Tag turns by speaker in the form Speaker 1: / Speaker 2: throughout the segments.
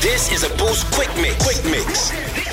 Speaker 1: This is a Boost Quick Mix. Quick Mix.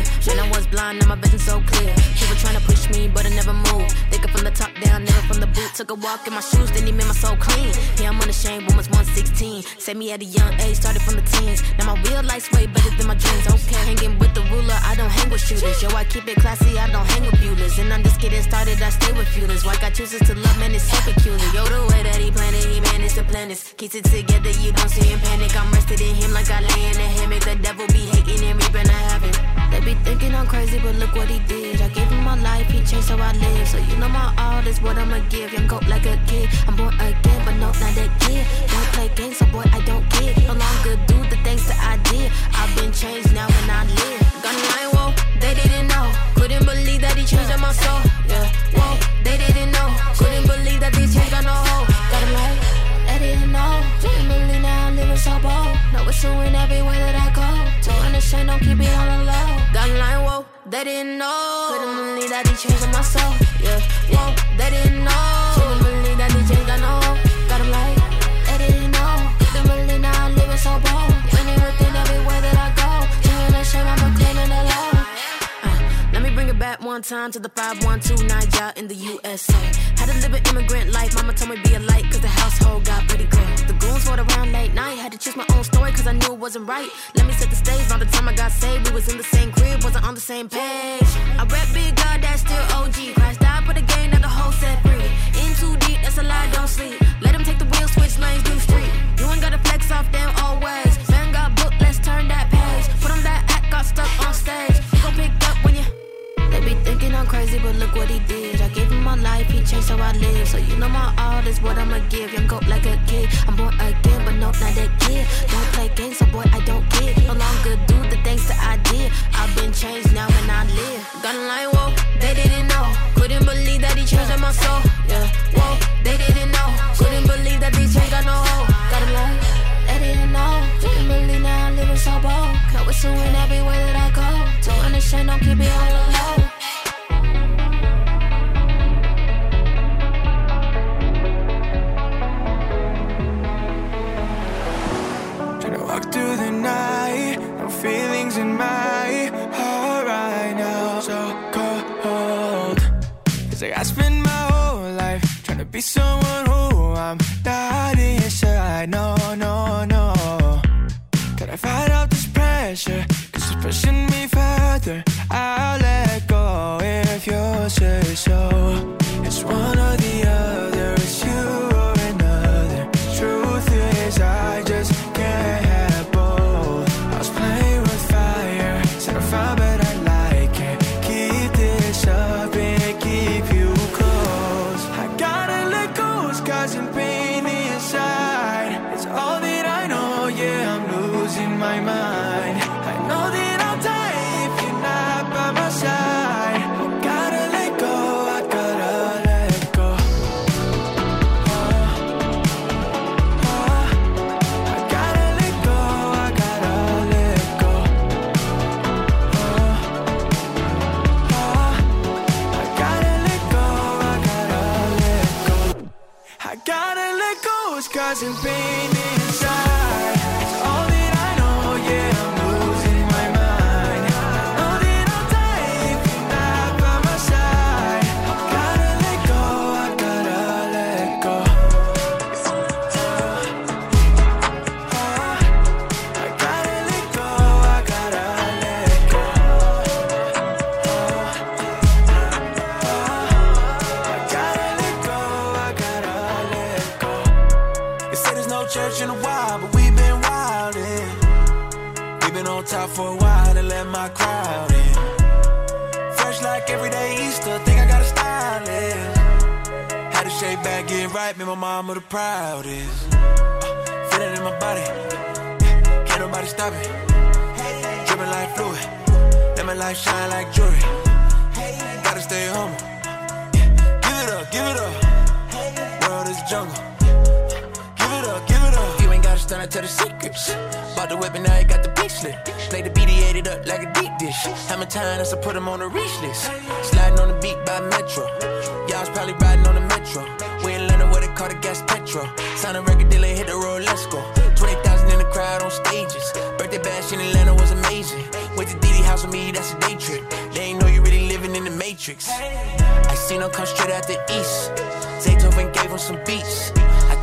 Speaker 2: Clear. When I was blind, now my vision so clear. People trying to push me, but I never moved. Thinking from the top down, never from the boot. Took a walk in my shoes, then he made my soul clean. Yeah, I'm unashamed, Romans 116. Saved me at a young age, started from the teens. Now my real life's way better than my dreams. Okay, hanging with the ruler, I don't hang with shooters. Yo, I keep it classy, I don't hang with butlers. And I'm just getting started, I stay with feelers. Why God chooses to love, man, it's so peculiar. Yo, the way that he planned it, he managed to plan this. Keeps it together, you don't see him panic. I'm rested in him like I lay in a hammock. The devil be hating and reaping a havoc. They be thinking I'm crazy, but look what he did. I gave him my life, he changed how I live. So you know my all is what I'ma give. Young goat like a kid. I'm born again, but no, not that kid. Don't play games, so boy, I don't kid. No longer do the things that I did. I've been changed now and I live. Gun line, whoa, they didn't know. Couldn't believe that he changed my soul. Yeah, whoa, they didn't know. Couldn't believe that this change got no hope. Got him like,
Speaker 3: They didn't know, believe now I'm living so bold. Know it's a win everywhere that I go. To understand, don't keep it on the low.
Speaker 2: gun line, whoa, they didn't know. Couldn't believe that he changed my soul. Yeah, whoa, they didn't know. Back one time to the 512 Niger in the USA. Had to live an immigrant life, mama told me be a light, cause the household got pretty grim. The goons fought around late night, had to choose my own story, cause I knew it wasn't right. Let me set the stage, by the time I got saved, we was in the same crib, wasn't on the same page. I rap big God, that's still OG. Christ died for the game, that the whole set free. In too deep, that's a lie, don't sleep. Let him take the wheel, switch lanes, do street. You ain't gotta flex off them always. Man got book, let's turn that page. Put on that act, got stuck on stage. Be thinking I'm crazy, but look what he did. I gave him my life, he changed how I live. So you know my all is what I'ma give. Young goat like a kid. I'm born again, but no, not that
Speaker 4: be someone who I'm not inside. No, on top for a while and let my crowd in. Fresh like everyday Easter, think I got a stylist. Had to shake back, get right, make my mama the proudest. Uh, it in my body, can't nobody stop it. Dripping like fluid, let my life shine like jewelry. Gotta stay humble. Give it up, give it up. World is jungle. Give it up, give ain't gotta
Speaker 5: tell the secrets. Bought the and now I got the beat slip. Play the he ate it up like a deep dish. How many times I put him on the reach list? Sliding on the beat by Metro. Y'all was probably riding on the Metro. We in London where they call the gas petrol. Sign a record deal and hit the road, let's go. 20,000 in the crowd on stages. Birthday bash in Atlanta was amazing. Went to Diddy house with me, that's a day trip. They ain't know you really living in the Matrix. I seen him come straight out the east. Zaytoven gave him some beats.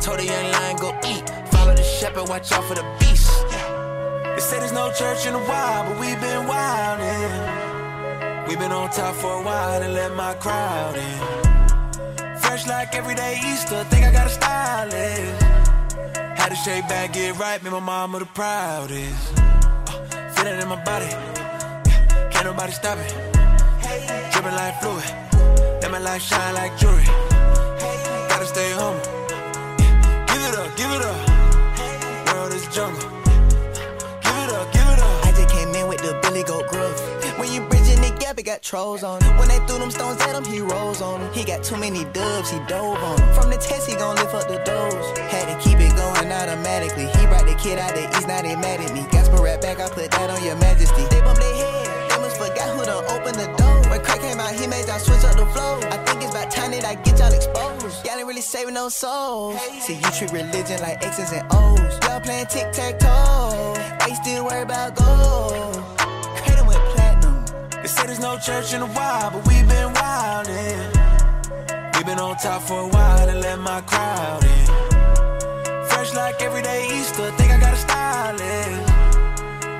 Speaker 5: Told young lion go eat. Follow the shepherd, watch out for the beast. They say there's no church in the wild, but we've been wildin'. We've been on top for a while and let my crowd in. Fresh like everyday Easter, think I got a stylist. Had to shake back, get right, make my mama the proudest. Uh, feel it in my body, yeah, can't nobody stop it. Dripping like fluid, let my light shine like jewelry. Gotta stay humble, give it up. World is jungle. Give it up, give it up.
Speaker 6: I just came in with the Billy Goat gruff. When you bridging the gap, it got trolls on it. When they threw them stones at him, he rolls on them. He got too many dubs, he dove on them. From the test, he gon' lift up the doors. Had to keep it going automatically. He brought the kid out the east, now they mad at me. Gasper rap back, I put that on your majesty. They bump their head, they must forgot who done opened the door. When crack came out, he made y'all switch up the flow. Really saving no souls. See, you treat religion like X's and O's. Y'all playing tic tac toe. They still worry about gold. Cradle with platinum.
Speaker 5: They say there's no church in a while, but we've been wildin'. We've been on top for a while and let my crowd in. Fresh like everyday Easter, think I got a stylist.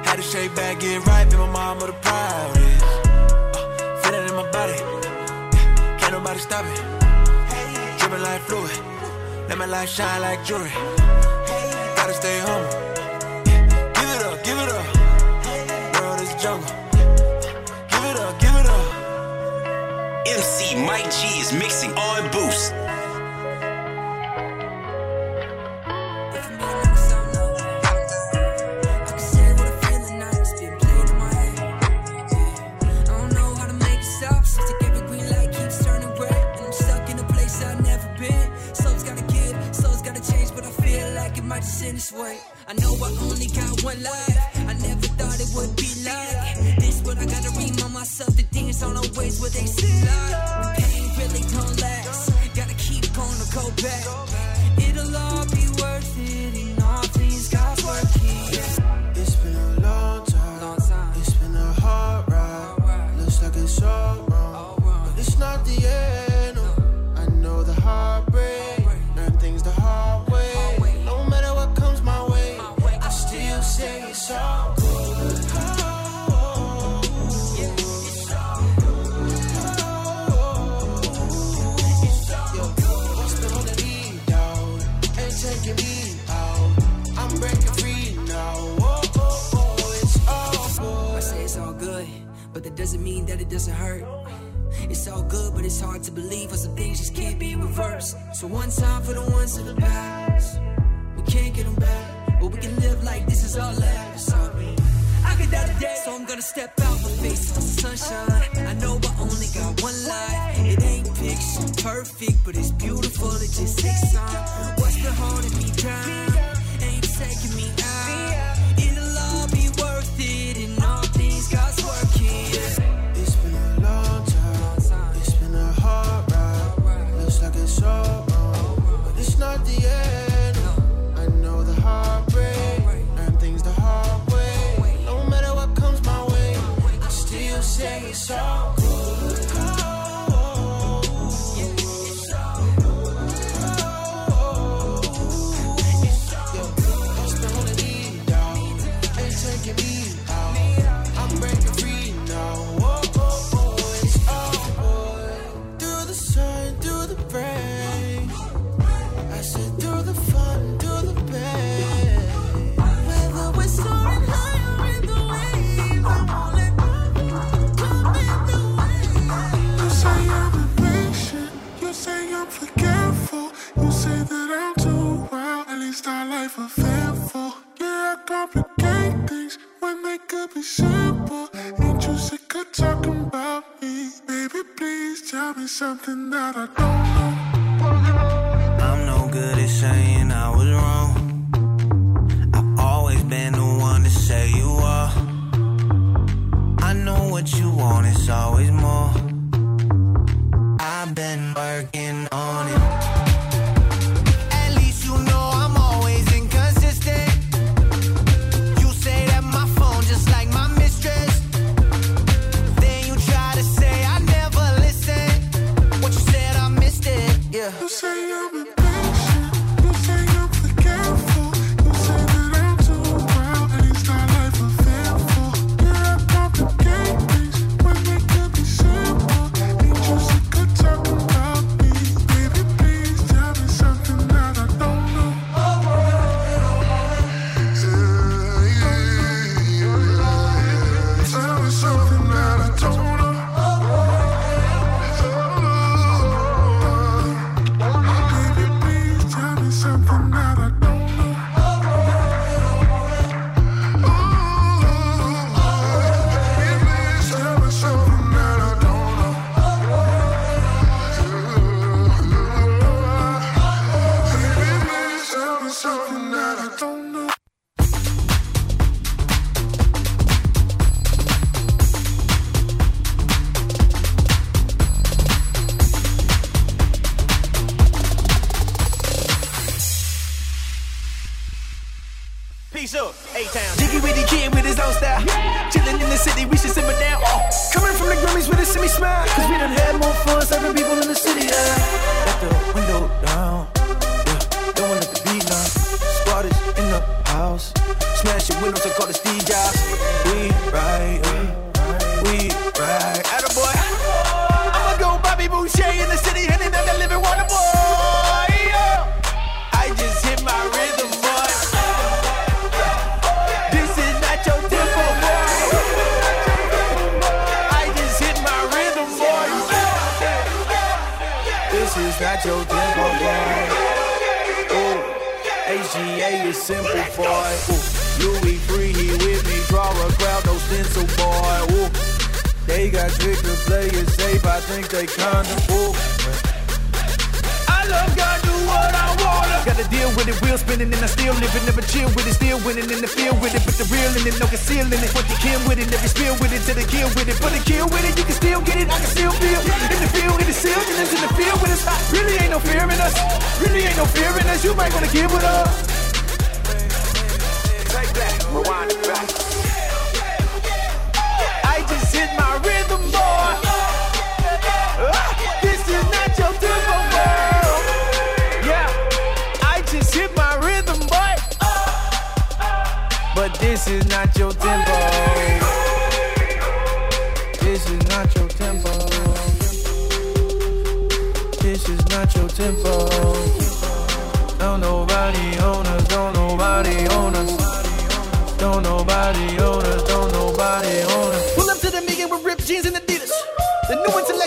Speaker 5: Had to shake back, get right, be my mama the proudest. Uh, feel it in my body, can't nobody stop it. Dripping like fluid, let my light shine like jewelry. Gotta stay humble, give it up, give it up. World is jungle. Give it up, give it up.
Speaker 1: MC Mike G is mixing on boost.
Speaker 4: It's hard
Speaker 7: to believe, for some things just can't be reversed. So one time for the ones in the past, we can't get them back, but we can live like this is our last. I could die today, so I'm gonna step out my face the sunshine. I know I only got one life. It ain't picture perfect, but it's beautiful. It just takes time. What's the holding me down? Ain't taking me out. It'll all be worth it,
Speaker 4: But it's say I'm
Speaker 8: kid with his own style. Chillin' in the city, we should simmer down. Oh. Coming from the Grammys with a semi smile. Cause we done had more fun serving people in the city. Yeah.
Speaker 1: Let the window down. Yeah, don't wanna let the beat down. Squad is in the house. Smash your windows and call the Steve Jobs. We right,
Speaker 8: not boy.
Speaker 1: Ooh, HGA is simple, boy. Ooh, Louis free, he with me. Draw a crowd, no stencil, boy. Ooh, they got tricked to play it safe. I think they kinda. Ooh.
Speaker 8: I love God, do what I wanna. Gotta deal with it, wheel spinning, and I still living. Never chill with it, still winning in the field with it. But the real in it, no concealing it. What you kill with it, never spill with it, till they kill with it. But the kill with it, you can still get it, I can still feel. Really ain't no fear in us. You might wanna give it up. Take that, rewind it back. I just hit my rhythm, boy. Ah, This is not your tempo, girl. Yeah, I just hit my rhythm, boy.
Speaker 1: But this is not your tempo. This is not your tempo. This is not your tempo.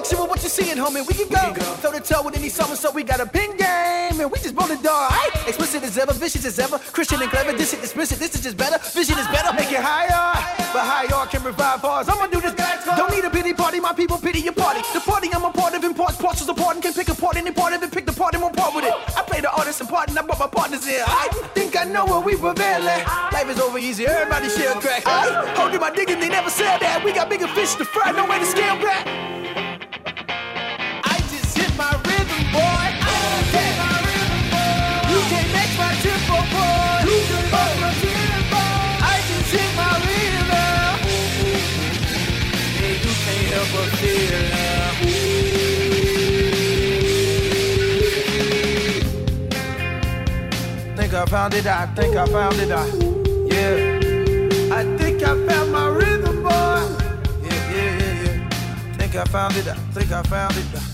Speaker 8: New intellectual, what you seeing, homie? We can go. Toe to toe with any summer, so we got a pin game. And we just blow the door? Explicit as ever, vicious as ever. Christian and clever, this shit dismiss. This is just better. Vision is better, make it higher. But higher can revive bars. I'ma do this. Don't need a pity party, my people pity your party. The party I'm a part of, imports parts apart and can pick apart any part of it, pick the part and won't part with it. I play the artist and part and I brought my partners in. I think I know where we prevail at. Life is over easy, everybody share a crack. I holding my and they never said that. We got bigger fish to fry, no way to scale back.
Speaker 1: Found it, I think I found it, I. Yeah.
Speaker 8: I think I found my rhythm, boy.
Speaker 1: Yeah, yeah, yeah, yeah. Think I found it, I think I found it. I.